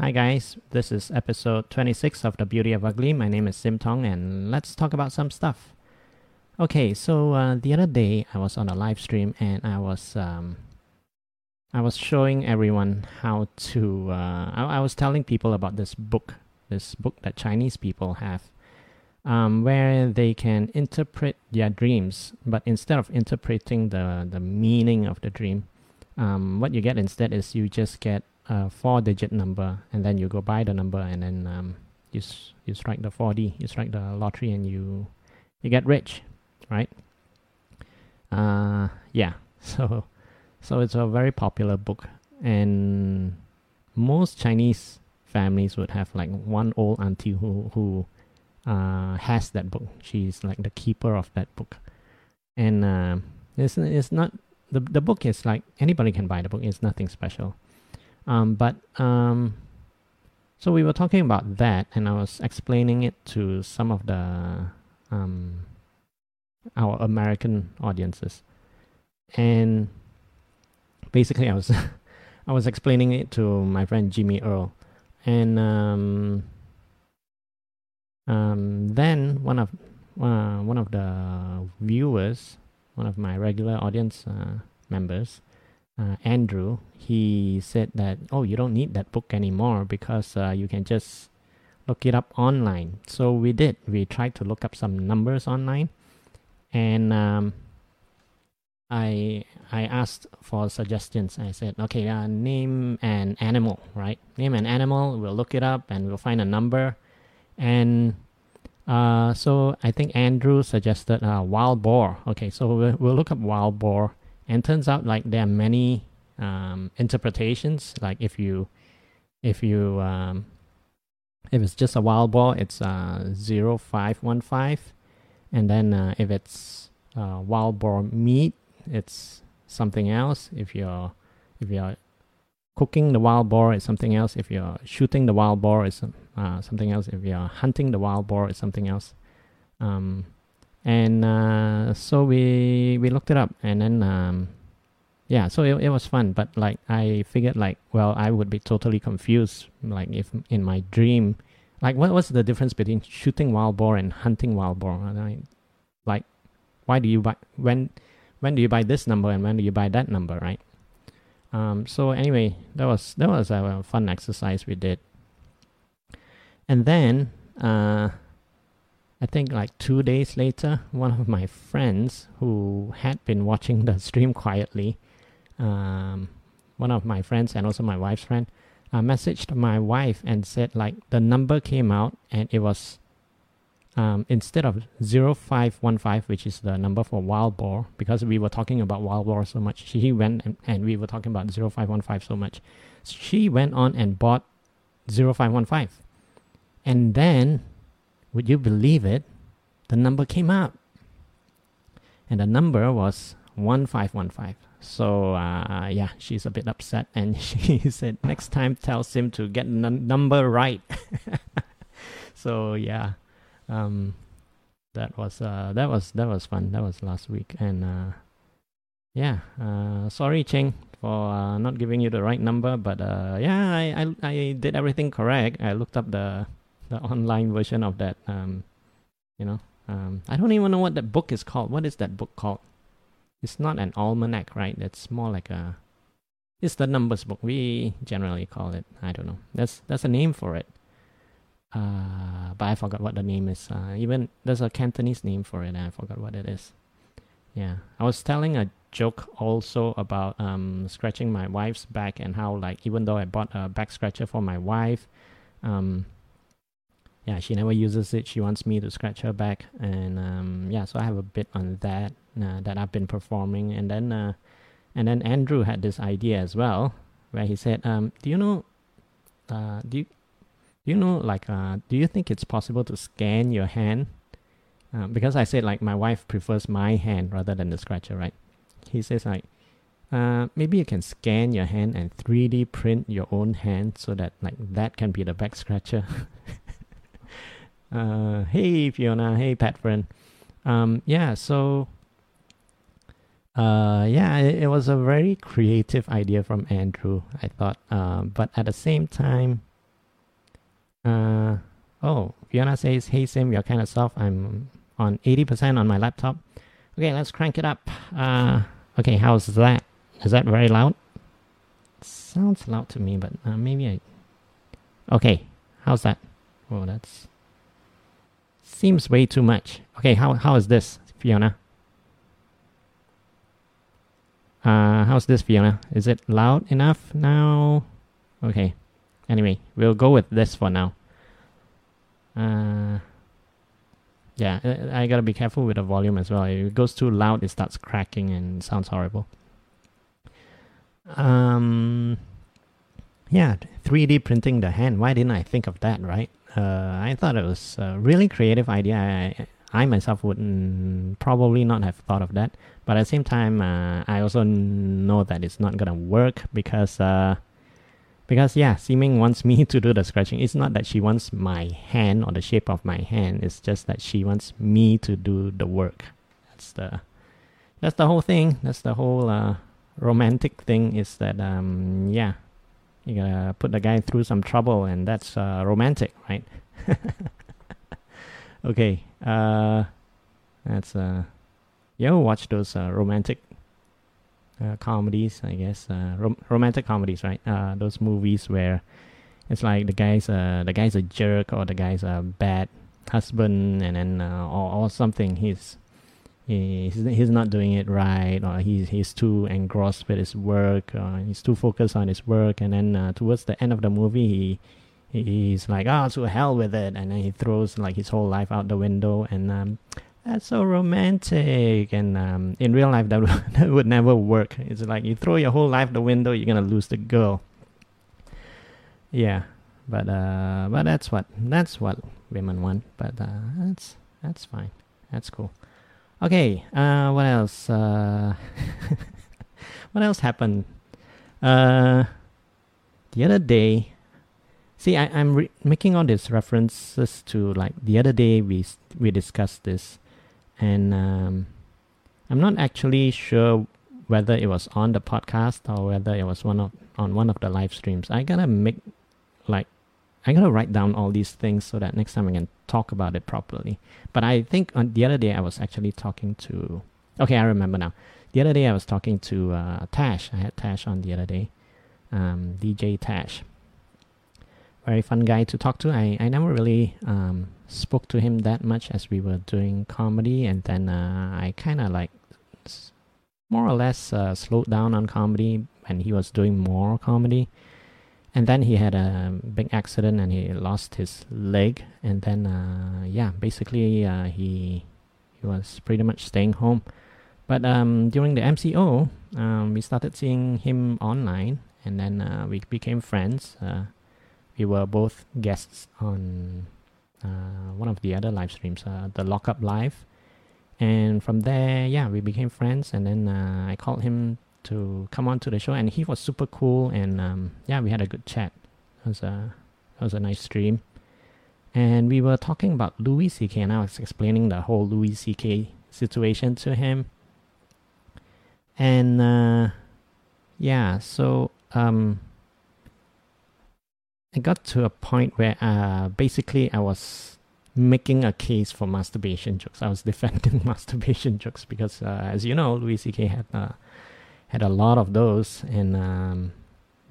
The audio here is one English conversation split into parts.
Hi, guys. This is episode 26 of The Beauty of Ugly. My name is Sim Tong, and let's talk about some stuff. Okay, so uh, the other day I was on a live stream and I was um, I was showing everyone how to. Uh, I, I was telling people about this book, this book that Chinese people have, um, where they can interpret their dreams, but instead of interpreting the the meaning of the dream, um, what you get instead is you just get a four digit number and then you go buy the number and then um, you you strike the 4D you strike the lottery and you you get rich right? Uh yeah. So so it's a very popular book and most Chinese families would have like one old auntie who who uh, has that book. She's like the keeper of that book. And uh, it's, it's not the, the book is like anybody can buy the book. It's nothing special um, but um, so we were talking about that, and I was explaining it to some of the um, our American audiences, and basically I was I was explaining it to my friend Jimmy Earl, and um, um, then one of uh, one of the viewers, one of my regular audience uh, members, uh, Andrew, he said that, oh, you don't need that book anymore because uh, you can just look it up online. So we did. We tried to look up some numbers online, and um, I I asked for suggestions. I said, okay, uh, name an animal, right? Name an animal. We'll look it up and we'll find a number, and uh, so I think Andrew suggested uh, wild boar. Okay, so we'll, we'll look up wild boar and turns out like there are many um, interpretations. Like if you if you um, if it's just a wild boar it's uh, 0515 and then uh, if it's uh, wild boar meat it's something else. If you're if you're cooking the wild boar it's something else. If you're shooting the wild boar it's uh, something else. If you're hunting the wild boar it's something else. Um, and uh, so we we looked it up and then um, yeah so it, it was fun. But like i figured like well i would be totally confused like if in my dream like what was the difference between shooting wild boar and hunting wild boar? I, like why do you buy when when do you buy this number and when do you buy that number right? Um, so anyway that was that was a fun exercise we did. And then uh, I think like two days later, one of my friends who had been watching the stream quietly, um, one of my friends and also my wife's friend, uh, messaged my wife and said like the number came out and it was um, instead of 0515, which is the number for wild boar, because we were talking about wild boar so much, she went and, and we were talking about 0515 so much. She went on and bought 0515. And then would you believe it? The number came up. And the number was 1515. So, uh, yeah, she's a bit upset. And she said, next time tell Sim to get the number right. so, yeah. Um, that was uh, that was that was fun. That was last week, and uh, yeah. Uh, sorry, Cheng, for uh, not giving you the right number, but uh, yeah, I, I I did everything correct. I looked up the the online version of that. Um, you know, um, I don't even know what that book is called. What is that book called? It's not an almanac, right? It's more like a. It's the numbers book. We generally call it. I don't know. That's that's a name for it. Uh, but I forgot what the name is. Uh, even there's a Cantonese name for it. And I forgot what it is. Yeah, I was telling a joke also about um scratching my wife's back and how like even though I bought a back scratcher for my wife, um, yeah, she never uses it. She wants me to scratch her back, and um, yeah, so I have a bit on that uh, that I've been performing, and then uh, and then Andrew had this idea as well, where he said, um, "Do you know, uh, do you, do you know, like, uh, do you think it's possible to scan your hand?" Uh, because I said like my wife prefers my hand rather than the scratcher, right? He says like, uh, maybe you can scan your hand and 3D print your own hand so that like that can be the back scratcher. uh, hey Fiona, hey Pat friend. Um, yeah, so uh, yeah, it, it, was a very creative idea from Andrew. I thought, uh, but at the same time, Uh, oh, Fiona says, "Hey Sim, you're kind of soft. I'm on 80% on my laptop. Okay, let's crank it up. Uh, okay, how's that? Is that very loud? Sounds loud to me, but uh, maybe I. Okay, how's that? Oh, that's seems way too much. Okay, how how is this, Fiona? Uh, how's this, Fiona? Is it loud enough now? Okay. Anyway, we'll go with this for now. Uh, yeah, I gotta be careful with the volume as well. If it goes too loud, it starts cracking and sounds horrible. Um, yeah, 3D printing the hand. Why didn't I think of that, right? Uh, I thought it was a really creative idea. I, I myself wouldn't probably not have thought of that. But at the same time, uh, I also know that it's not gonna work because uh, because yeah, Seeming wants me to do the scratching. It's not that she wants my hand or the shape of my hand. It's just that she wants me to do the work. That's the that's the whole thing. That's the whole uh, romantic thing. Is that um yeah, you gotta put the guy through some trouble, and that's uh, romantic, right? okay. Uh, that's uh you ever watch those uh, romantic uh, comedies? I guess uh, rom- romantic comedies, right? Uh, those movies where it's like the guy's uh, the guy's a jerk or the guy's a bad husband, and then uh, or, or something. He's he's he's not doing it right, or he's he's too engrossed with his work, or he's too focused on his work, and then uh, towards the end of the movie, he he's like, oh, to hell with it, and then he throws like his whole life out the window, and um, that's so romantic. And um, in real life, that would, that would never work. It's like you throw your whole life the window, you're gonna lose the girl. Yeah, but uh, but that's what that's what women want. But uh, that's that's fine. That's cool. Okay. Uh, what else? Uh, what else happened? Uh, the other day. See, I, I'm re- making all these references to like the other day we we discussed this and um, I'm not actually sure whether it was on the podcast or whether it was one of on one of the live streams. I gotta make like I gotta write down all these things so that next time I can talk about it properly. But I think on the other day I was actually talking to. Okay, I remember now. The other day I was talking to uh, Tash. I had Tash on the other day, um, DJ Tash. Very fun guy to talk to. I I never really um, spoke to him that much as we were doing comedy, and then uh, I kind of like more or less uh, slowed down on comedy when he was doing more comedy. And then he had a big accident and he lost his leg. And then, uh, yeah, basically uh, he he was pretty much staying home. But um, during the MCO, um, we started seeing him online, and then uh, we became friends. Uh, we were both guests on uh, one of the other live streams, uh, the Lockup Live. And from there, yeah, we became friends. And then I called him to come on to the show, and he was super cool. And um, yeah, we had a good chat. It was a it was a nice stream. And we were talking about Louis C.K. and I was explaining the whole Louis C.K. situation to him. And uh, yeah, so um, I got to a point where uh, basically I was making a case for masturbation jokes. I was defending masturbation jokes because, uh, as you know, Louis C.K. had uh, had a lot of those, and um,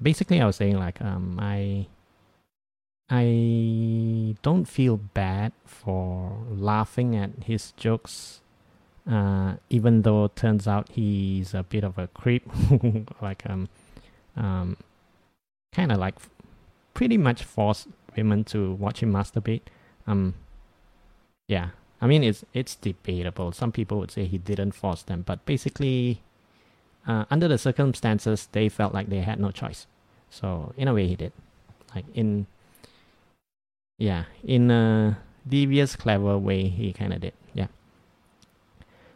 basically I was saying like um, I I don't feel bad for laughing at his jokes, uh, even though it turns out he's a bit of a creep, like um, um, kind of like pretty much force women to watch him masturbate. Um, yeah, I mean it's it's debatable. Some people would say he didn't force them, but basically, uh, under the circumstances, they felt like they had no choice. So in a way, he did. Like in, yeah, in a devious, clever way, he kind of did. Yeah.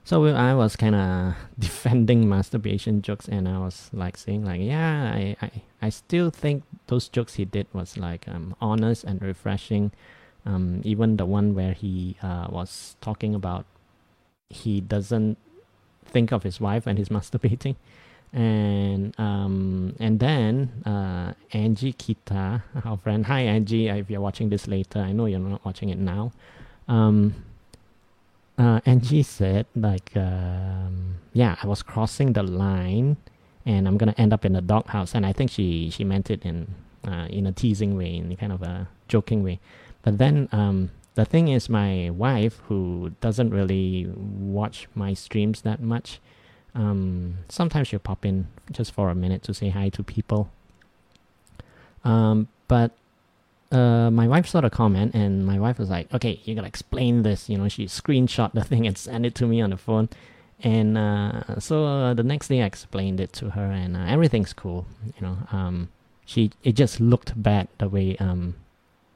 So I was kind of defending masturbation jokes, and I was like saying like, yeah, I, I, I still think those jokes he did was like um, honest and refreshing. Um, even the one where he uh, was talking about he doesn't think of his wife when he's masturbating. and um, and then uh, Angie Kita, our friend. Hi Angie, if you're watching this later, I know you're not watching it now. Um, uh, Angie said like, um, yeah, I was crossing the line, and I'm gonna end up in the doghouse. And I think she she meant it in uh, in a teasing way, in kind of a joking way. But then um, the thing is, my wife, who doesn't really watch my streams that much, um, sometimes she'll pop in just for a minute to say hi to people. Um, but uh, my wife saw the comment, and my wife was like, "Okay, you gotta explain this." You know, she screenshot the thing and sent it to me on the phone. And uh, so uh, the next day, I explained it to her, and uh, everything's cool. You know, um, she it just looked bad the way um,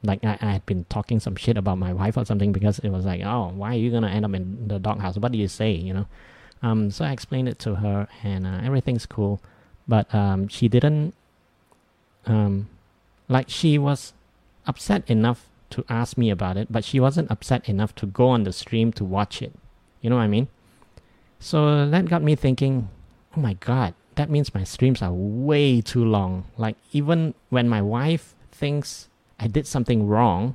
like I, I had been talking some shit about my wife or something because it was like, oh, why are you gonna end up in the doghouse? What do you say? You know. Um, so I explained it to her, and uh, everything's cool, but um, she didn't. Um, like she was upset enough to ask me about it, but she wasn't upset enough to go on the stream to watch it. You know what I mean? So that got me thinking, oh my god, that means my streams are way too long. Like even when my wife thinks I did something wrong,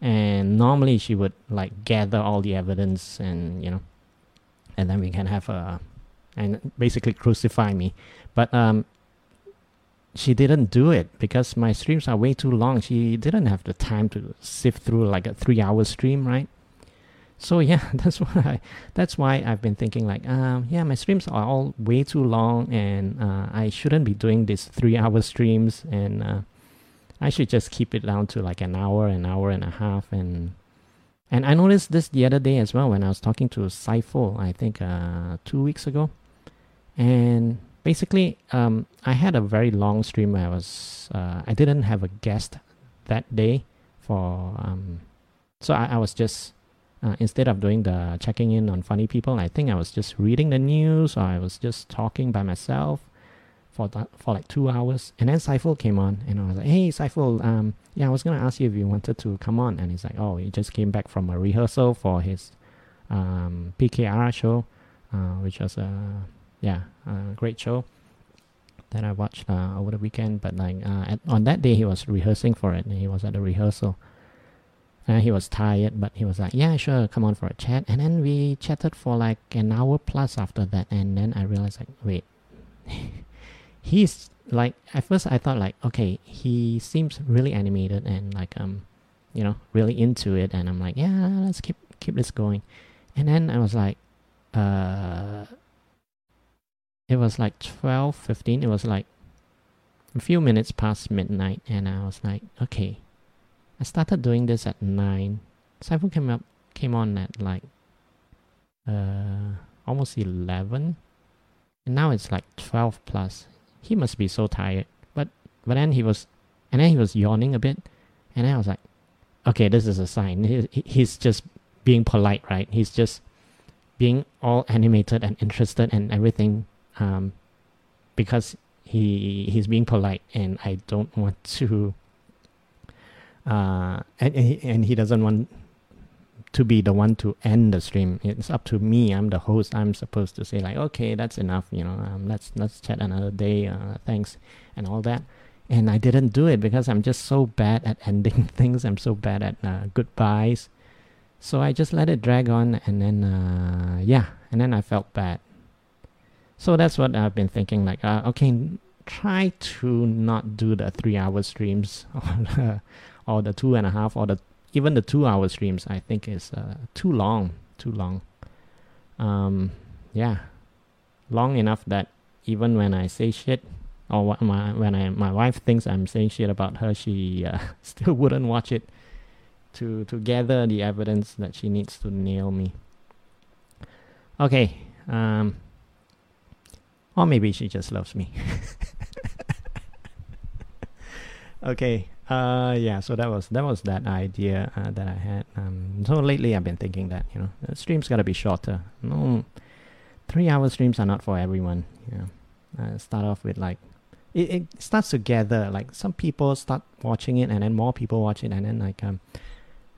and normally she would like gather all the evidence and you know, and then we can have a and basically crucify me. But um, she didn't do it because my streams are way too long. She didn't have the time to sift through like a three-hour stream, right? So yeah, that's why I, that's why I've been thinking like, um, yeah, my streams are all way too long, and uh, I shouldn't be doing these three-hour streams, and uh, I should just keep it down to like an hour, an hour and a half, and and I noticed this the other day as well when I was talking to Saiful, I think uh, two weeks ago, and basically, um, I had a very long stream. I was uh, I didn't have a guest that day for um, so I, I was just uh, instead of doing the checking in on funny people, I think I was just reading the news or I was just talking by myself for for like two hours. And then Saiful came on, and I was like, "Hey, Saiful, um, yeah, I was gonna ask you if you wanted to come on." And he's like, "Oh, he just came back from a rehearsal for his um, PKR show, uh, which was a yeah, a great show that I watched uh, over the weekend. But like uh, at, on that day, he was rehearsing for it, and he was at the rehearsal. And he was tired, but he was like, "Yeah, sure, come on for a chat." And then we chatted for like an hour plus after that, and then I realized like, wait, he's like at first I thought like, okay, he seems really animated and like um, you know, really into it, and I'm like, yeah, let's keep keep this going. And then I was like, uh, it was like 12 15 it was like a few minutes past midnight. And i was like okay i started doing this at 9 Saiful came up came on at like uh almost 11 and now it's like 12 plus he must be so tired. But but then he was and then he was yawning a bit. And i was like okay this is a sign. He, he's just being polite right? He's just being all animated and interested and everything um, because he he's being polite, and I don't want to. Uh, and and he doesn't want to be the one to end the stream. It's up to me. I'm the host. I'm supposed to say like, okay, that's enough. You know, um, let's let's chat another day. Uh, thanks and all that. And I didn't do it because I'm just so bad at ending things. I'm so bad at uh, goodbyes. So I just let it drag on, and then uh, yeah, and then I felt bad. So that's what I've been thinking. Like, uh, okay, try to not do the three-hour streams or the, or the two and a half or the even the two-hour streams. I think is uh, too long, too long. Um, yeah, long enough that even when I say shit or my when I my wife thinks I'm saying shit about her, she uh, still wouldn't watch it to to gather the evidence that she needs to nail me. Okay. Um, or maybe she just loves me. okay. Uh, yeah. So that was that was that idea uh, that I had. Um, so lately I've been thinking that you know the streams gotta be shorter. No, three hour streams are not for everyone. You know, uh, start off with like it, it starts to gather. Like some people start watching it, and then more people watch it, and then like um,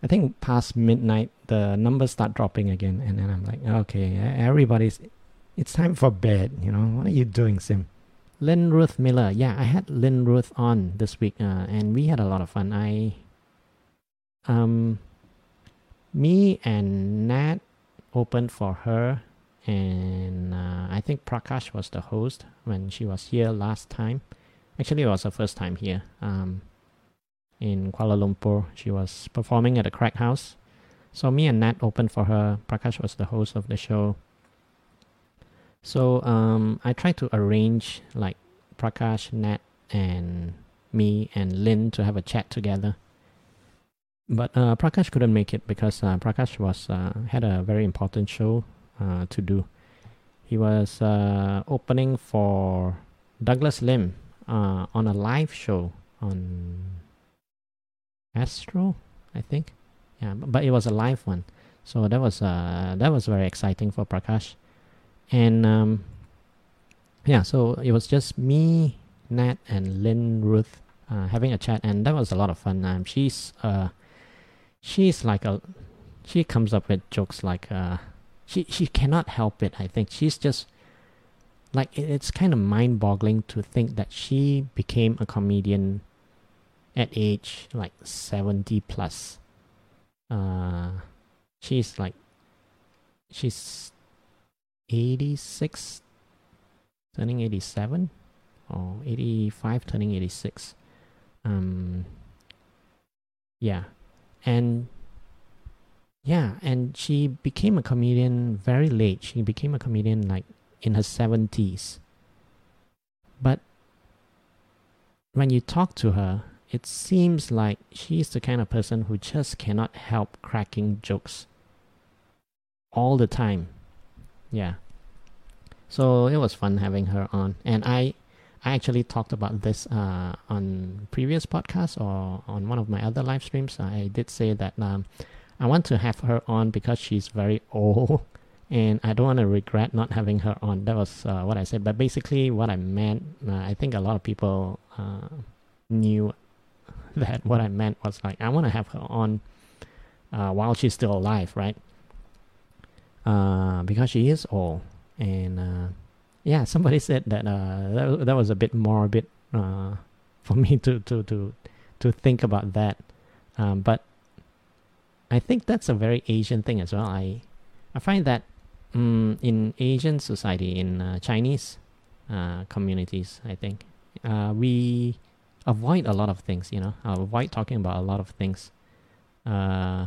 I think past midnight the numbers start dropping again, and then I'm like, okay, everybody's it's time for bed. You know, what are you doing, Sim? Lynn Ruth Miller. Yeah, I had Lynn Ruth on this week, uh, and we had a lot of fun. I, um, me and Nat opened for her, and uh, I think Prakash was the host when she was here last time. Actually, it was her first time here. Um, in Kuala Lumpur, she was performing at the Crack House. So me and Nat opened for her. Prakash was the host of the show. So um, I tried to arrange like Prakash, Nat, and me and Lynn to have a chat together. But uh, Prakash couldn't make it because uh, Prakash was uh, had a very important show uh, to do. He was uh, opening for Douglas Lim uh, on a live show on Astro, I think. Yeah, but it was a live one, so that was that was very exciting for Prakash, and um, yeah, so it was just me, Nat, and Lynn Ruth uh, having a chat, and that was a lot of fun. Um, she's uh, she's like a, she comes up with jokes like uh, she she cannot help it. I think she's just like it's kind of mind-boggling to think that she became a comedian at age like 70 plus uh she's like she's 86 turning 87 or 85 turning 86 um yeah. And yeah and she became a comedian very late. She became a comedian like in her 70s but when you talk to her it seems like she's the kind of person who just cannot help cracking jokes all the time. Yeah. So it was fun having her on. And I I actually talked about this uh, on previous podcasts or on one of my other live streams. I did say that um, I want to have her on because she's very old and I don't want to regret not having her on. That was uh, what I said. But basically, what I meant, uh, I think a lot of people uh, knew that what I meant was like I want to have her on uh, while she's still alive, right? Uh, because she is old, and uh, yeah, somebody said that uh, that, that was a bit morbid uh, for me to to to to think about that, um, but I think that's a very Asian thing as well. I I find that um, in Asian society, in Chinese communities, I think we avoid a lot of things, you know, I'll avoid talking about a lot of things. Uh,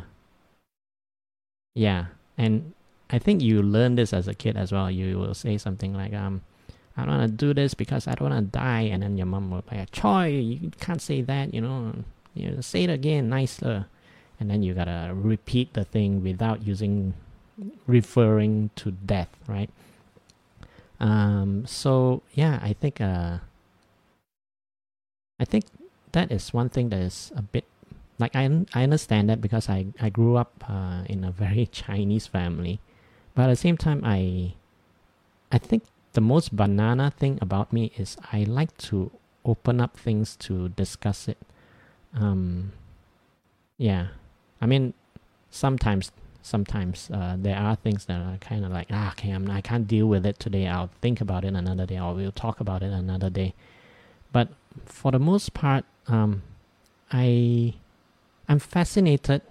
yeah, and I think you learn this as a kid as well. You will say something like, um, I don't want to do this because I don't want to die. And then your mom will be like, Choi, you can't say that, you know, you know, say it again, nicer. And then you gotta repeat the thing without using, referring to death, right? Um, so yeah, I think, uh, I think that is one thing that is a bit like I I understand that because I I grew up uh, in a very Chinese family, but at the same time I I think the most banana thing about me is I like to open up things to discuss it. Um, yeah, I mean sometimes sometimes uh, there are things that are kind of like ah okay I'm, I can't deal with it today. I'll think about it another day or we'll talk about it another day. But for the most part, um, I I'm fascinated,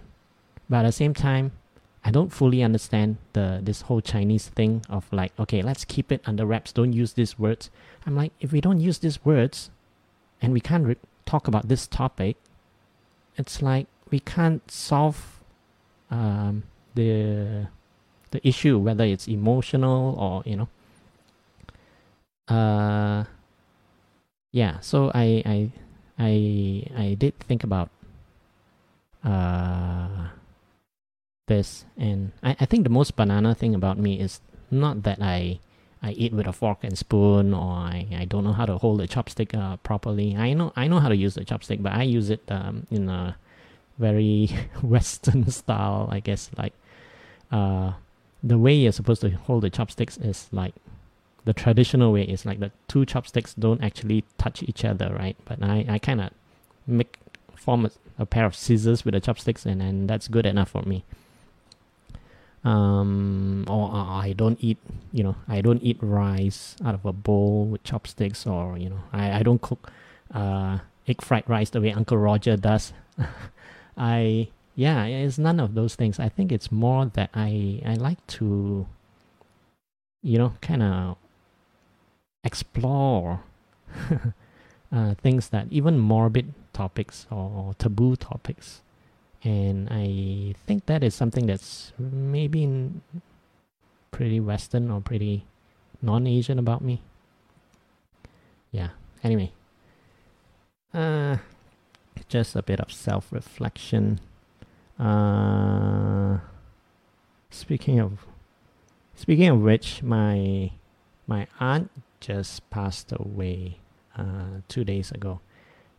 but at the same time, I don't fully understand the this whole Chinese thing of like, okay, let's keep it under wraps. Don't use these words. I'm like, if we don't use these words, and we can't re- talk about this topic, it's like we can't solve um, the the issue, whether it's emotional or you know. Uh, yeah so i i i i did think about uh this and I, I think the most banana thing about me is not that i i eat with a fork and spoon or i, I don't know how to hold a chopstick uh, properly i know i know how to use the chopstick but i use it um, in a very western style i guess like uh the way you're supposed to hold the chopsticks is like the traditional way is like the two chopsticks don't actually touch each other, right? But I, I kind of make form a, a, pair of scissors with the chopsticks, and, and that's good enough for me. Um, or I don't eat, you know, I don't eat rice out of a bowl with chopsticks, or you know, I, I don't cook uh, egg fried rice the way Uncle Roger does. I yeah, it's none of those things. I think it's more that I I like to, you know, kind of explore uh, things that even morbid topics or taboo topics and I think that is something that's maybe pretty Western or pretty non-Asian about me. Yeah. Anyway, uh, just a bit of self-reflection. Uh, speaking of, speaking of which, my my aunt just passed away uh, two days ago,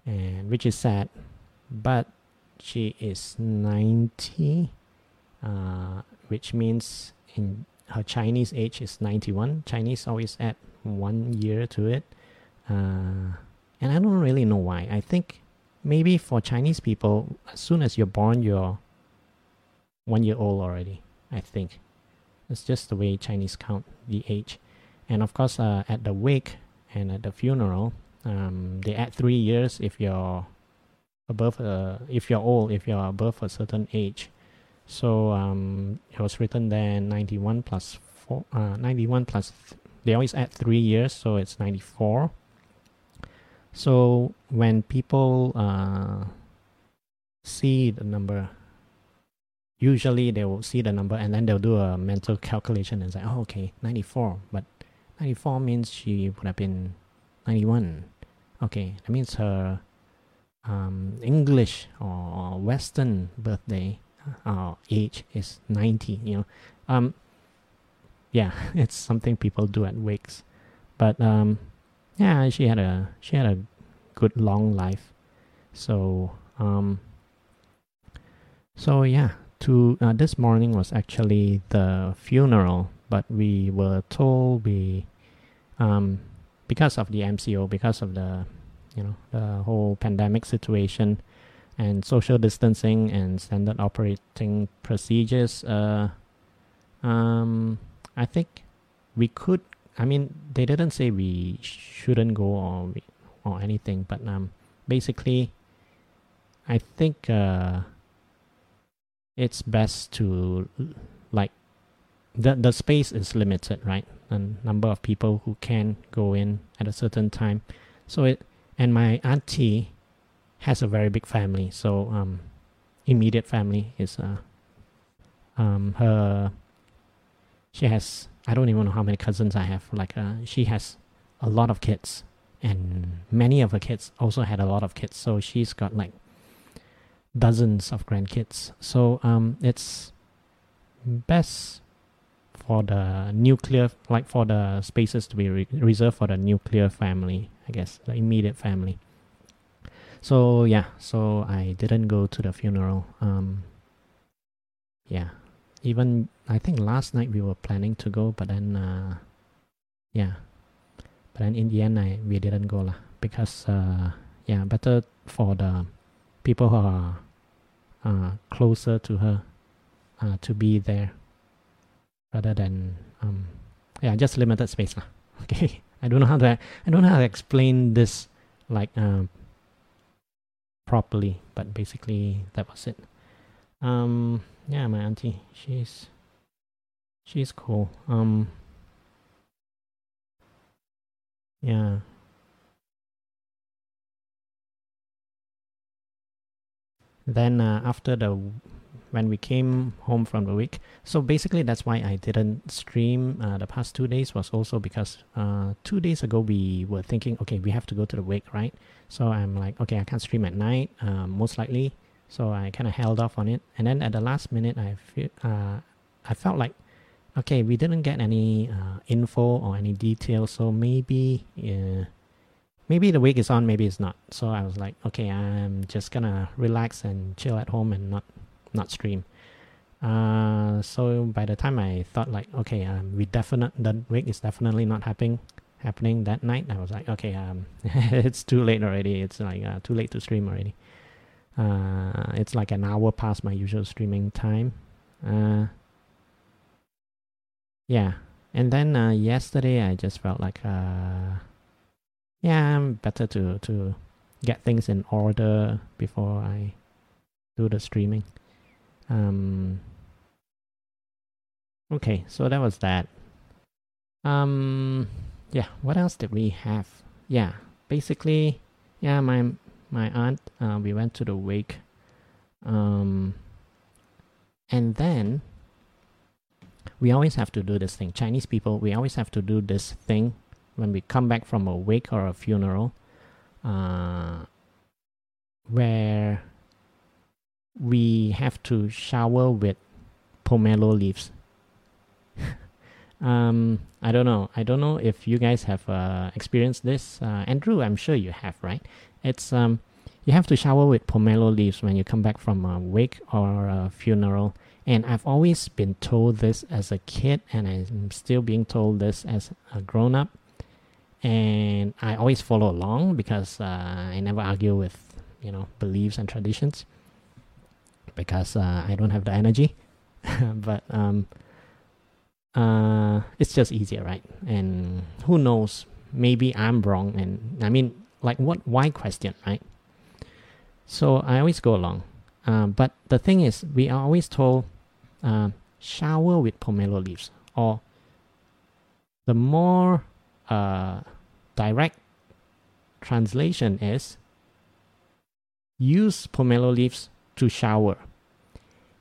and which is sad, but she is 90 uh, which means in her chinese age is 91 chinese always add one year to it. Uh, and i don't really know why. I think maybe for chinese people as soon as you're born you're one year old already i think. It's just the way chinese count the age. And of course uh, at the wake and at the funeral um, they add three years if you're above uh, if you're old if you're above a certain age. So um, it was written there 91 plus 4 uh, 91 plus th- they always add three years so it's 94 so when people uh, see the number usually they will see the number and then they'll do a mental calculation and say oh okay 94 but 94 means she would have been 91 okay that means her um, English or Western birthday uh, age is 90. You know, um, yeah, it's something people do at wakes. But um, yeah, she had a she had a good long life. So um, so yeah, to uh, this morning was actually the funeral, but we were told we um, because of the MCO, because of the you know the whole pandemic situation and social distancing and standard operating procedures uh, um, i think we could i mean they didn't say we shouldn't go or or anything but um, basically i think uh, it's best to like the the space is limited right? A number of people who can go in at a certain time. So it and my auntie has a very big family so um immediate family is uh um her she has i don't even know how many cousins i have like uh she has a lot of kids and many of her kids also had a lot of kids so she's got like dozens of grandkids. So um it's best for the nuclear like for the spaces to be re- reserved for the nuclear family I guess, the immediate family. So yeah, so I didn't go to the funeral. Um, yeah, even I think last night we were planning to go, but then uh, yeah, but then in the end I we didn't go lah because uh, yeah, better for the people who are uh, closer to her uh, to be there rather than um, yeah, just limited space lah. Okay. I don't know how to I don't know how to explain this like um, properly, but basically that was it. Um, yeah, my auntie, she's she's cool. Um, yeah. Then uh, after the when we came home from the week. So basically, that's why I didn't stream uh, the past two days. Was also because uh, two days ago we were thinking, okay, we have to go to the wake, right? So I'm like, okay, I can't stream at night, um, most likely. So I kind of held off on it, and then at the last minute, I feel, uh, I felt like, okay, we didn't get any uh, info or any details, so maybe. Uh, maybe the wake is on, maybe it's not. So I was like, okay, I'm just gonna relax and chill at home and not not stream. Uh, so by the time I thought like, okay, um, we definite the wake is definitely not happening happening that night. I was like, okay, um, it's too late already. It's like uh, too late to stream already. Uh, it's like an hour past my usual streaming time. Uh, yeah. And then uh, yesterday I just felt like uh, yeah, I'm better to to get things in order before I do the streaming. Um, okay, so that was that. Um, yeah, what else did we have? Yeah, basically, yeah, my my aunt, uh, we went to the wake, um, and then we always have to do this thing. Chinese people, we always have to do this thing when we come back from a wake or a funeral, uh, where we have to shower with pomelo leaves. um, I don't know. I don't know if you guys have uh, experienced this. Uh, Andrew, I'm sure you have, right? It's um, you have to shower with pomelo leaves when you come back from a wake or a funeral. And I've always been told this as a kid, and I'm still being told this as a grown up. And I always follow along because uh, I never argue with you know beliefs and traditions because uh, I don't have the energy. but um, uh, it's just easier, right? And who knows? Maybe I'm wrong. And I mean, like, what? Why question, right? So I always go along. Uh, but the thing is, we are always told uh, shower with pomelo leaves, or the more uh, direct translation is use pomelo leaves to shower.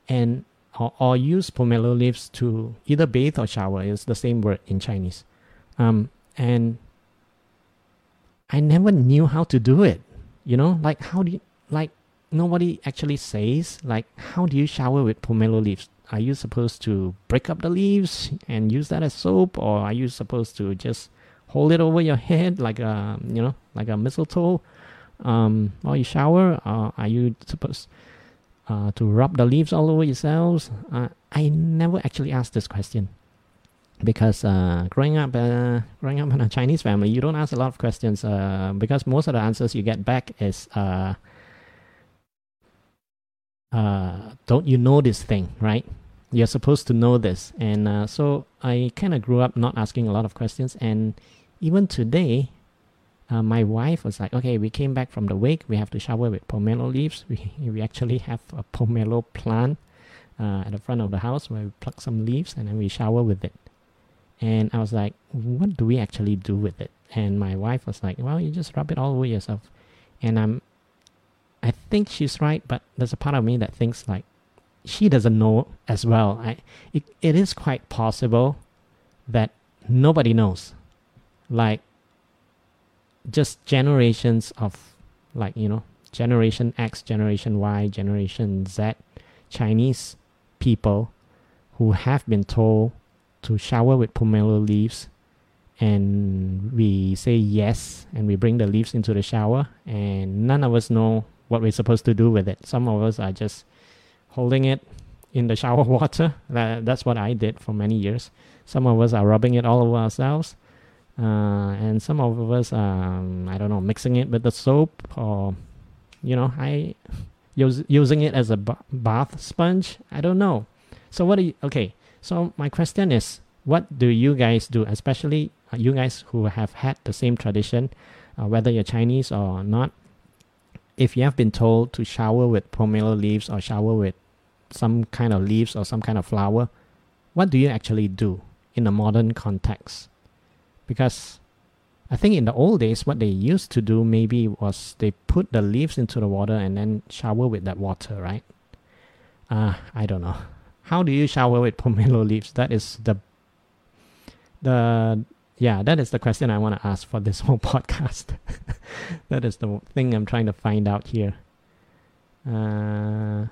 And or, or use pomelo leaves to either bathe or shower is the same word in chinese. Um, and i never knew how to do it you know? Like how do you like nobody actually says like how do you shower with pomelo leaves? Are you supposed to break up the leaves and use that as soap or are you supposed to just hold it over your head like a you know like a mistletoe um, while you shower? Uh, are you supposed uh, to rub the leaves all over yourselves? Uh, I never actually asked this question because uh, growing up, uh, growing up in a Chinese family, you don't ask a lot of questions uh, because most of the answers you get back is, uh, "Don't you know this thing, right? You're supposed to know this." And so I kind of grew up not asking a lot of questions, and even today, uh, my wife was like, okay, we came back from the wake. We have to shower with pomelo leaves. We, we actually have a pomelo plant uh, at the front of the house where we pluck some leaves and then we shower with it. And I was like, what do we actually do with it? And my wife was like, well, you just rub it all over yourself. And I'm, I think she's right, but there's a part of me that thinks like, she doesn't know as well. I, it, it is quite possible that nobody knows. Like, just generations of like you know generation X, generation Y, generation Z Chinese people who have been told to shower with pomelo leaves and we say yes and we bring the leaves into the shower and none of us know what we're supposed to do with it. Some of us are just holding it in the shower water. That, that's what i did for many years. Some of us are rubbing it all over ourselves uh, and some of us um, I don't know mixing it with the soap or you know I use, using it as a bath sponge? I don't know. So what do you okay so my question is what do you guys do especially uh, you guys who have had the same tradition uh, whether you're Chinese or not if you have been told to shower with pomelo leaves or shower with some kind of leaves or some kind of flower what do you actually do in a modern context because I think in the old days, what they used to do maybe was they put the leaves into the water and then shower with that water, right? Uh, I don't know. How do you shower with pomelo leaves? That is the the yeah, that is the question I want to ask for this whole podcast. that is the thing I'm trying to find out here. Uh,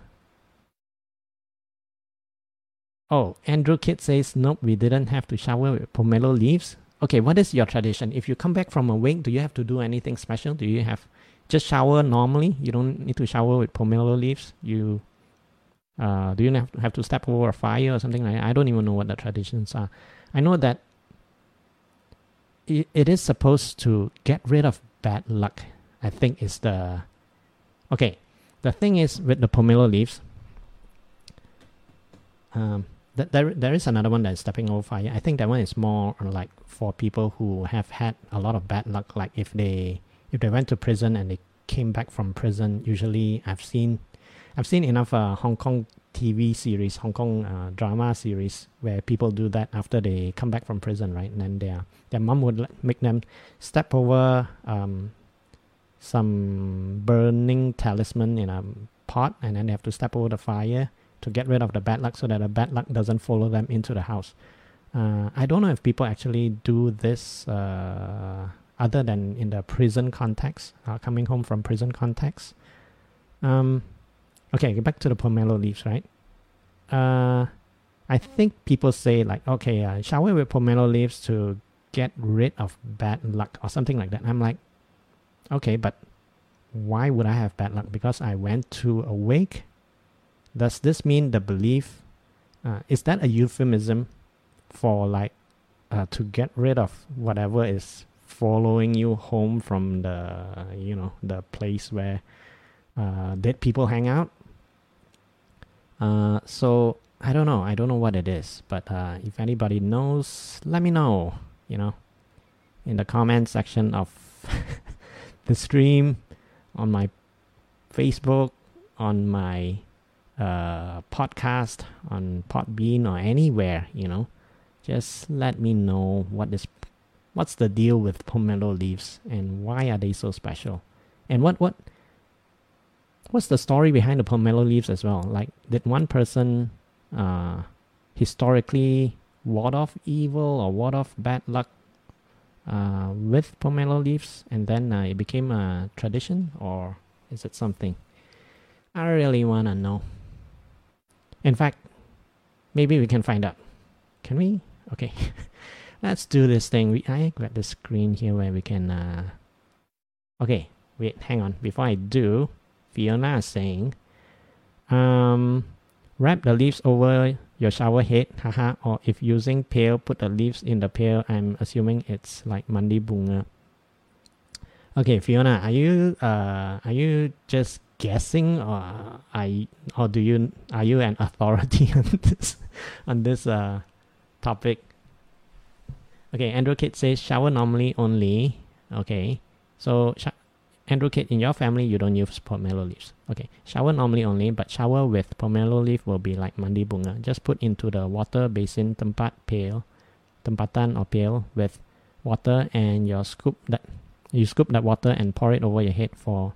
oh, Andrew Kid says, nope, we didn't have to shower with pomelo leaves okay, what is your tradition? If you come back from a wake, do you have to do anything special? Do you have just shower normally? You don't need to shower with pomelo leaves. You uh, do you have to, have to step over a fire or something like that? I don't even know what the traditions are. I know that it, is supposed to get rid of bad luck. I think is the okay. The thing is with the pomelo leaves. Um, there there is another one that's stepping over fire. I think that one is more like for people who have had a lot of bad luck. Like if they if they went to prison and they came back from prison, usually I've seen I've seen enough uh, Hong Kong TV series, Hong Kong uh, drama series where people do that after they come back from prison, right? And then their their mom would make them step over um, some burning talisman in a pot, and then they have to step over the fire to get rid of the bad luck, so that the bad luck doesn't follow them into the house. Uh, I don't know if people actually do this uh, other than in the prison context, uh, coming home from prison context. Um, okay, back to the pomelo leaves, right? Uh, I think people say like, okay, uh, shower with pomelo leaves to get rid of bad luck or something like that. I'm like, okay, but why would I have bad luck? Because I went to a wake. Does this mean the belief? Uh, is that a euphemism for like uh, to get rid of whatever is following you home from the you know the place where uh, dead people hang out? Uh, so I don't know. I don't know what it is, but uh, if anybody knows, let me know. You know, in the comment section of the stream, on my Facebook, on my uh, podcast, on Podbean, or anywhere. You know, just let me know what is what's the deal with pomelo leaves and why are they so special, and what what what's the story behind the pomelo leaves as well? Like, did one person uh, historically ward off evil or ward off bad luck uh, with pomelo leaves, and then uh, it became a tradition, or is it something? I really wanna know. In fact, maybe we can find out. Can we? Okay, let's do this thing. We I got the screen here where we can. Uh... Okay, wait, hang on. Before I do, Fiona is saying, um, wrap the leaves over your shower head, haha, or if using pail, put the leaves in the pail. I'm assuming it's like mandi bunga. Okay, Fiona, are you uh are you just guessing or you, or do you are you an authority on this on this uh topic? Okay, Andrew Kid says shower normally only. Okay, so sh- Andrew Kid, in your family, you don't use pomelo leaves. Okay, shower normally only, but shower with pomelo leaf will be like mandi bunga. Just put into the water basin tempat pail, tempatan or pail with water, and you scoop that you scoop that water and pour it over your head for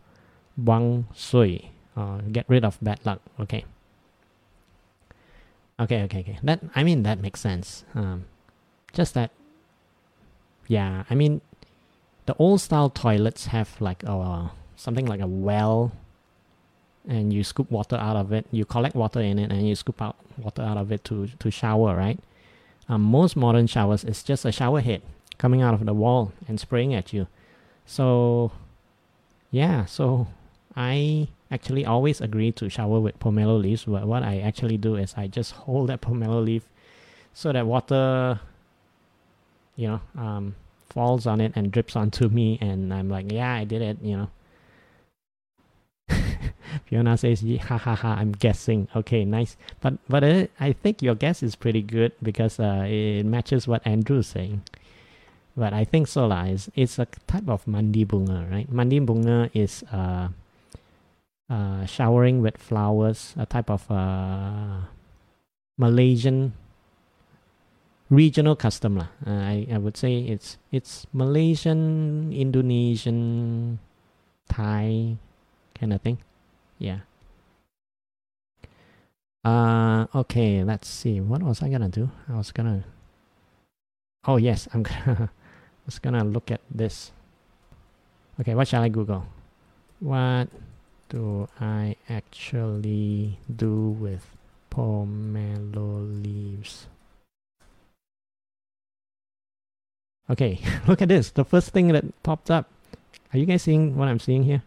buang sui, uh, get rid of bad luck. Okay. Okay, okay, okay. That I mean that makes sense. Um, just that. Yeah, I mean the old style toilets have like a something like a well and you scoop water out of it you collect water in it and you scoop out water out of it to to shower right um, most modern showers is just a shower head coming out of the wall and spraying at you so yeah so i actually always agree to shower with pomelo leaves but what i actually do is i just hold that pomelo leaf so that water you know um, falls on it and drips onto me and I'm like, yeah, I did it, you know. Fiona says, ha ha ha, I'm guessing. Okay, nice. But but uh, I think your guess is pretty good because uh, it matches what Andrew's saying. But I think so lah. It's, it's a type of mandi bunga, right? Mandi bunga is uh, uh, showering with flowers, a type of uh, Malaysian regional custom. Uh, I I would say it's it's Malaysian, Indonesian, Thai kind of thing. Yeah. Uh okay, let's see. What was I gonna do? I was gonna Oh yes, I'm gonna I was gonna look at this. Okay, what shall I Google? What do I actually do with pomelo leaves? Okay, look at this. The first thing that popped up. Are you guys seeing what I'm seeing here?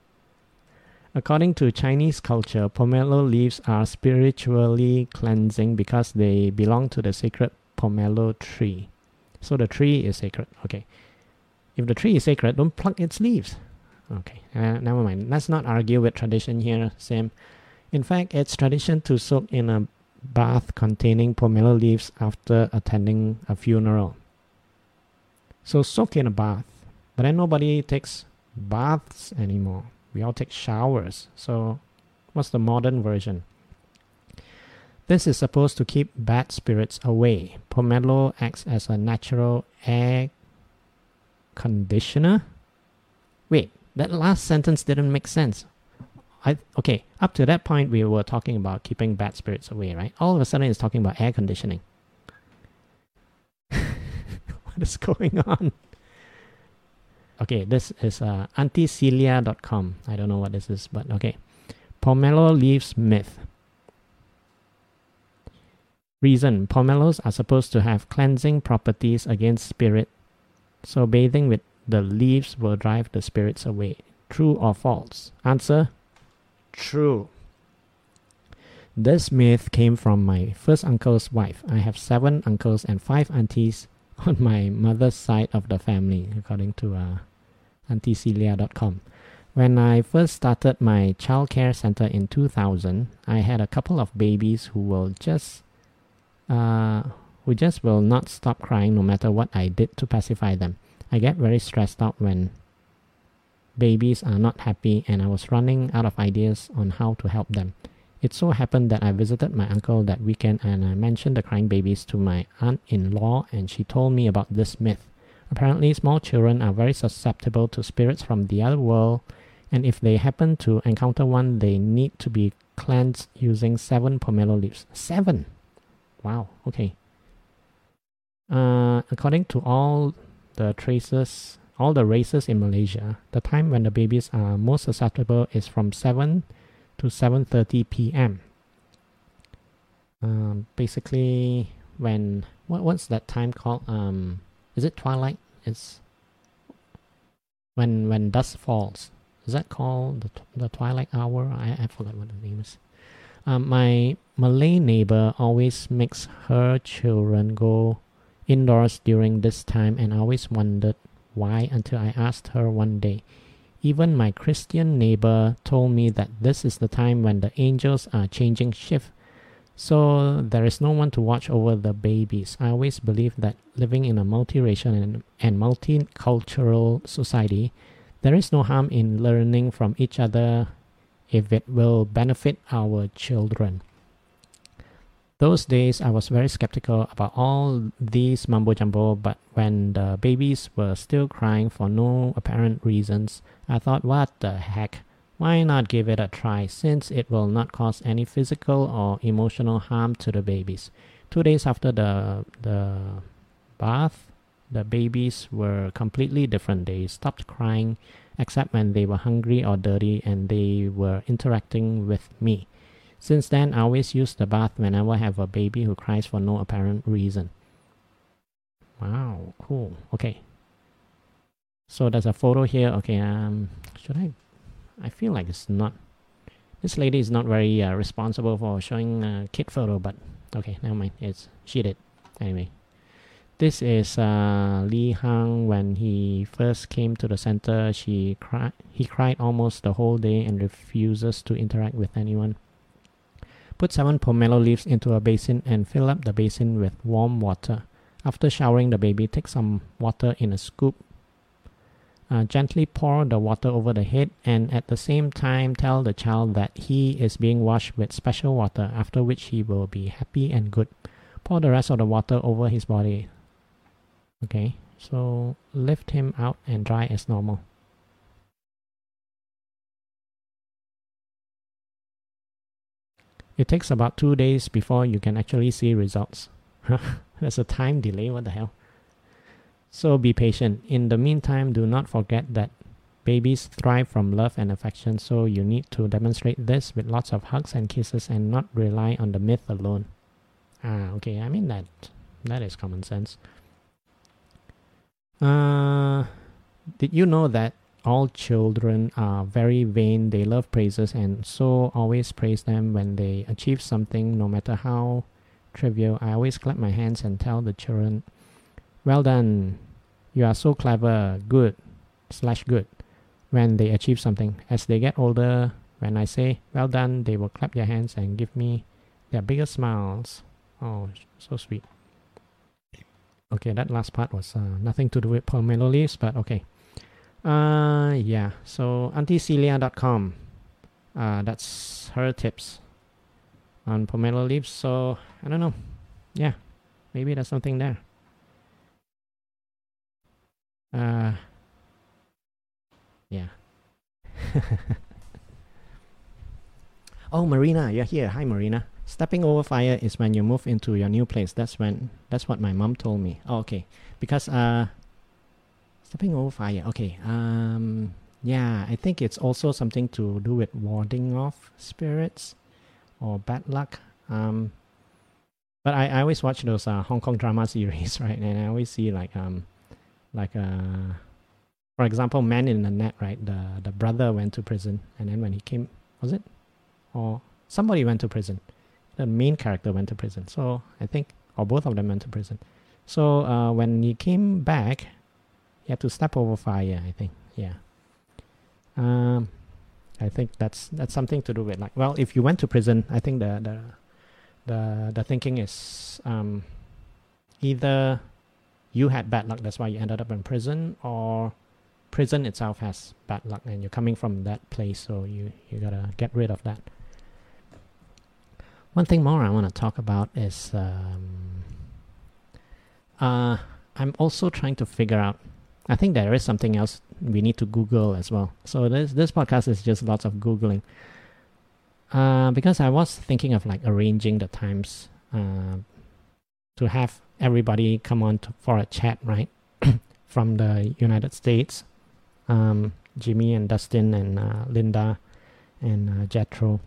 According to Chinese culture, pomelo leaves are spiritually cleansing because they belong to the sacred pomelo tree. So the tree is sacred. Okay. If the tree is sacred, don't pluck its leaves. Okay, uh, never mind. Let's not argue with tradition here, Sam. In fact, it's tradition to soak in a bath containing pomelo leaves after attending a funeral. So soak in a bath, but then nobody takes baths anymore. We all take showers. So what's the modern version? This is supposed to keep bad spirits away. Pomelo acts as a natural air conditioner. Wait, that last sentence didn't make sense. I okay, up to that point we were talking about keeping bad spirits away, right? All of a sudden it's talking about air conditioning. what is going on? Okay, this is uh, auntiecelia.com. I don't know what this is, but okay. Pomelo leaves myth. Reason Pomelos are supposed to have cleansing properties against spirit, so bathing with the leaves will drive the spirits away. True or false? Answer True. This myth came from my first uncle's wife. I have seven uncles and five aunties on my mother's side of the family, according to uh, auntiecelia.com. When I first started my childcare center in 2000, I had a couple of babies who will just uh, who just will not stop crying no matter what I did to pacify them. I get very stressed out when babies are not happy and I was running out of ideas on how to help them. It so happened that I visited my uncle that weekend and I mentioned the crying babies to my aunt in law and she told me about this myth. Apparently, small children are very susceptible to spirits from the other world, and if they happen to encounter one, they need to be cleansed using seven pomelo leaves. Seven! Wow, okay. Uh, according to all the traces, all the races in Malaysia, the time when the babies are most susceptible is from 7 to 7.30 p.m. Um, basically, when, what, what's that time called? Um, is it twilight? It's when when dusk falls. Is that called the, the twilight hour? I, I forgot what the name is. Um, my Malay neighbor always makes her children go indoors during this time, and always wondered why until I asked her one day. Even my Christian neighbor told me that this is the time when the angels are changing shift so there is no one to watch over the babies. I always believe that living in a multiracial and, and multicultural society, there is no harm in learning from each other if it will benefit our children. Those days, I was very skeptical about all these mumbo jumbo, but when the babies were still crying for no apparent reasons, I thought, what the heck? Why not give it a try since it will not cause any physical or emotional harm to the babies? Two days after the, the bath, the babies were completely different. They stopped crying except when they were hungry or dirty and they were interacting with me. Since then, I always use the bath whenever I have a baby who cries for no apparent reason. Wow, cool. Okay. So there's a photo here. Okay, um, should I I feel like it's not. This lady is not very uh, responsible for showing a kid photo, but okay, never mind. It's she did anyway. This is uh, Lee Hang when he first came to the center. She cried. He cried almost the whole day and refuses to interact with anyone. Put seven pomelo leaves into a basin and fill up the basin with warm water. After showering the baby, take some water in a scoop uh, gently pour the water over the head and at the same time tell the child that he is being washed with special water, after which he will be happy and good. Pour the rest of the water over his body. Okay, so lift him out and dry as normal. It takes about two days before you can actually see results. There's a time delay, what the hell? So be patient. In the meantime, do not forget that babies thrive from love and affection, so you need to demonstrate this with lots of hugs and kisses and not rely on the myth alone. Ah, okay, I mean that that is common sense. Uh, did you know that all children are very vain? They love praises and so always praise them when they achieve something, no matter how trivial. I always clap my hands and tell the children well done. You are so clever. Good. Slash good. When they achieve something. As they get older, when I say well done, they will clap their hands and give me Their biggest smiles. Oh, so sweet. Okay, that last part was uh, nothing to do with pomelo leaves, but okay. Uh, yeah. So auntiecelia.com. Uh, that's her tips on pomelo leaves. So I don't know. Yeah, maybe there's something there. Uh, yeah. oh, Marina, you're here. Hi, Marina. Stepping over fire is when you move into your new place. That's when. That's what my mom told me. Oh, okay. Because uh, stepping over fire. Okay. Um. Yeah, I think it's also something to do with warding off spirits or bad luck. Um. But I, I always watch those uh, Hong Kong drama series, right? And I always see like um, like uh, for example, Man in the Net, right? The the brother went to prison, and then when he came, was it, or somebody went to prison, the main character went to prison. So I think, or both of them went to prison. So uh, when he came back, he had to step over fire. I think, yeah. Um, I think that's that's something to do with like, well, if you went to prison, I think the the the the thinking is um, either you had bad luck, that's why you ended up in prison, or prison itself has bad luck, and you're coming from that place, so you you gotta get rid of that. One thing more I want to talk about is um, uh, I'm also trying to figure out. I think there is something else we need to Google as well. So this this podcast is just lots of googling. Uh, because I was thinking of like arranging the times uh, to have everybody come on to, for a chat, right? From the United States, um, Jimmy and Dustin and uh, Linda and uh, Jethro.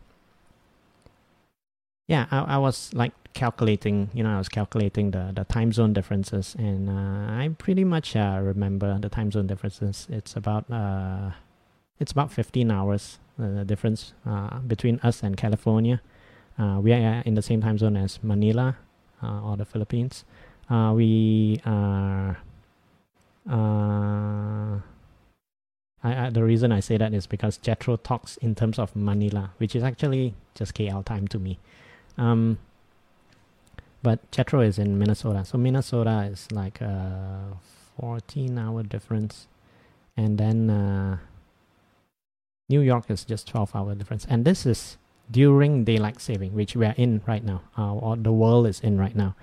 Yeah, I, I was like calculating, you know, I was calculating the, the time zone differences, and uh, I pretty much uh, remember the time zone differences. It's about uh, it's about 15 hours uh, the difference uh, between us and California. Uh, we are in the same time zone as Manila or the Philippines. We are. I, I, the reason I say that is because Jethro talks in terms of Manila, which is actually just KL time to me. Um, but Jethro is in Minnesota, so Minnesota is like a 14 hour difference, and then uh, New York is just 12 hour difference, and this is during daylight saving, which we are in right now, uh, or the world is in right now.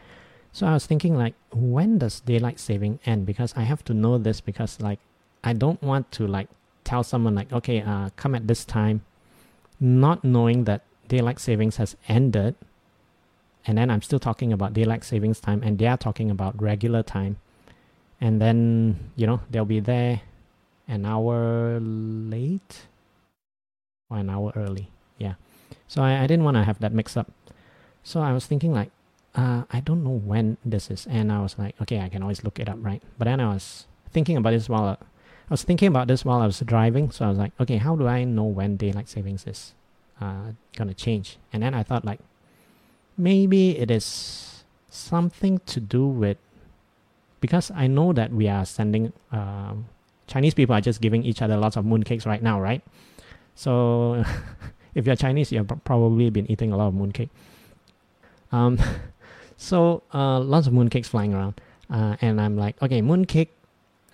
So I was thinking like, when does daylight saving end? Because I have to know this because like I don't want to like tell someone like, okay, uh, come at this time, not knowing that daylight savings has ended, and then I'm still talking about daylight savings time, and they are talking about regular time, and then you know they'll be there an hour late or an hour early. Yeah, so I, I didn't want to have that mix up. So I was thinking like, uh, I don't know when this is, and I was like, okay, I can always look it up, right? But then I was thinking about this while I was thinking about this while I was driving. So I was like, okay, how do I know when daylight savings is uh, gonna change? And then I thought like, maybe it is something to do with because I know that we are sending uh, Chinese people are just giving each other lots of mooncakes right now, right? So if you're Chinese, you've probably been eating a lot of mooncake. Um, So uh, lots of mooncakes flying around, uh, and I'm like, okay, mooncake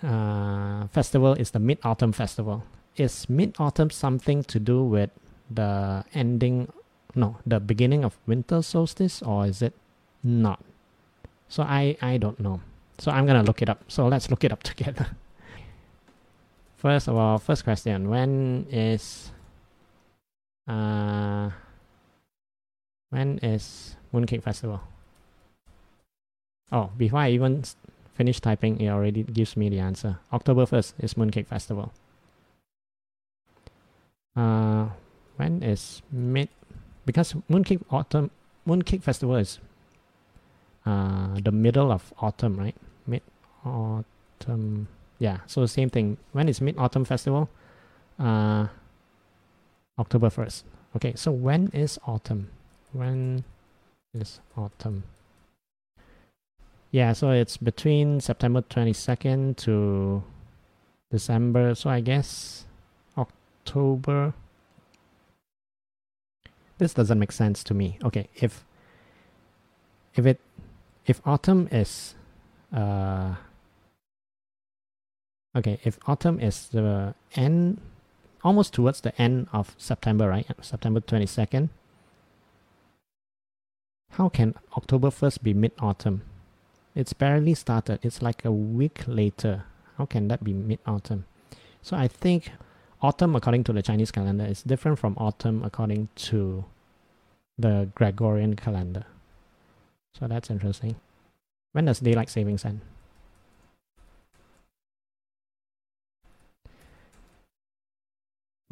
uh, festival is the Mid Autumn festival. Is Mid Autumn something to do with the ending? No, the beginning of winter solstice, or is it not? So I I don't know. So I'm gonna look it up. So let's look it up together. First of all, first question: When is uh when is Mooncake Festival? Oh, before I even finish typing, it already gives me the answer. October 1st is Mooncake Festival. Uh, when is mid? Because Mooncake Autumn, Mooncake Festival is uh, the middle of autumn, right? Mid autumn. Yeah, so same thing. When is Mid Autumn Festival? Uh, October 1st. Okay, so when is autumn? When is autumn? Yeah, so it's between September 22nd to December. So I guess October. This doesn't make sense to me. Okay, if if it if autumn is uh okay if autumn is the end almost towards the end of september right? September 22nd how can october 1st be mid-autumn? It's barely started. It's like a week later. How can that be mid-autumn? So i think autumn according to the chinese calendar is different from autumn according to the gregorian calendar so that's interesting when does daylight savings end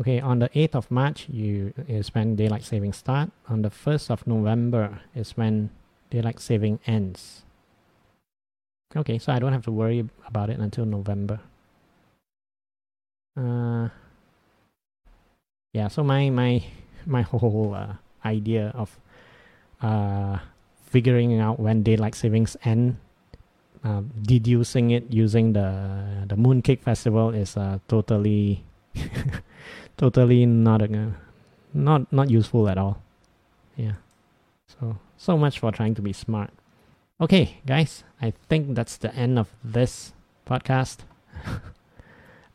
Okay, on the 8th of March, you is when daylight saving start. On the 1st of November is when daylight saving ends. Okay, so I don't have to worry about it until November. Uh, yeah, so my my my whole uh, idea of uh, figuring out when daylight savings end, uh, deducing it using the the Mooncake Festival is uh, totally totally not a, not not useful at all. Yeah. So so much for trying to be smart. Okay, guys, I think that's the end of this podcast.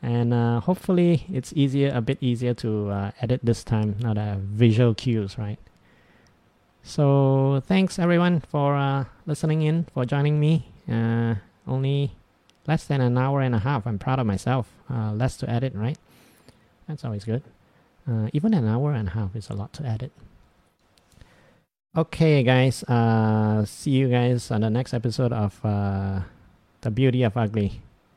and uh, hopefully it's easier a bit easier to uh, edit this time now that I have visual cues right so thanks everyone for uh, listening in for joining me uh, only less than an hour and a half i'm proud of myself uh, less to edit right that's always good. Uh, even an hour and a half is a lot to edit. Okay, guys. See you guys on the next episode of The Beauty of Ugly.